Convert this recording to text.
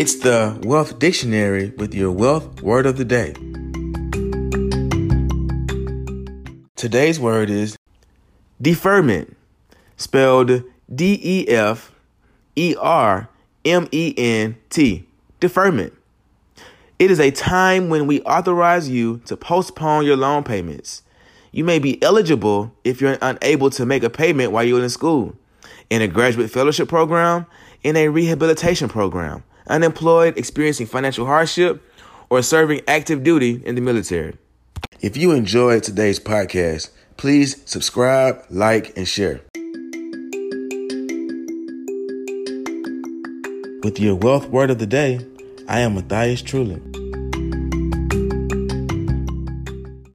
It's the Wealth Dictionary with your wealth word of the day. Today's word is deferment, spelled D E F E R M E N T. Deferment. It is a time when we authorize you to postpone your loan payments. You may be eligible if you're unable to make a payment while you're in school, in a graduate fellowship program, in a rehabilitation program, unemployed, experiencing financial hardship, or serving active duty in the military. If you enjoyed today's podcast, please subscribe, like, and share. With your wealth word of the day, I am Matthias Trulin.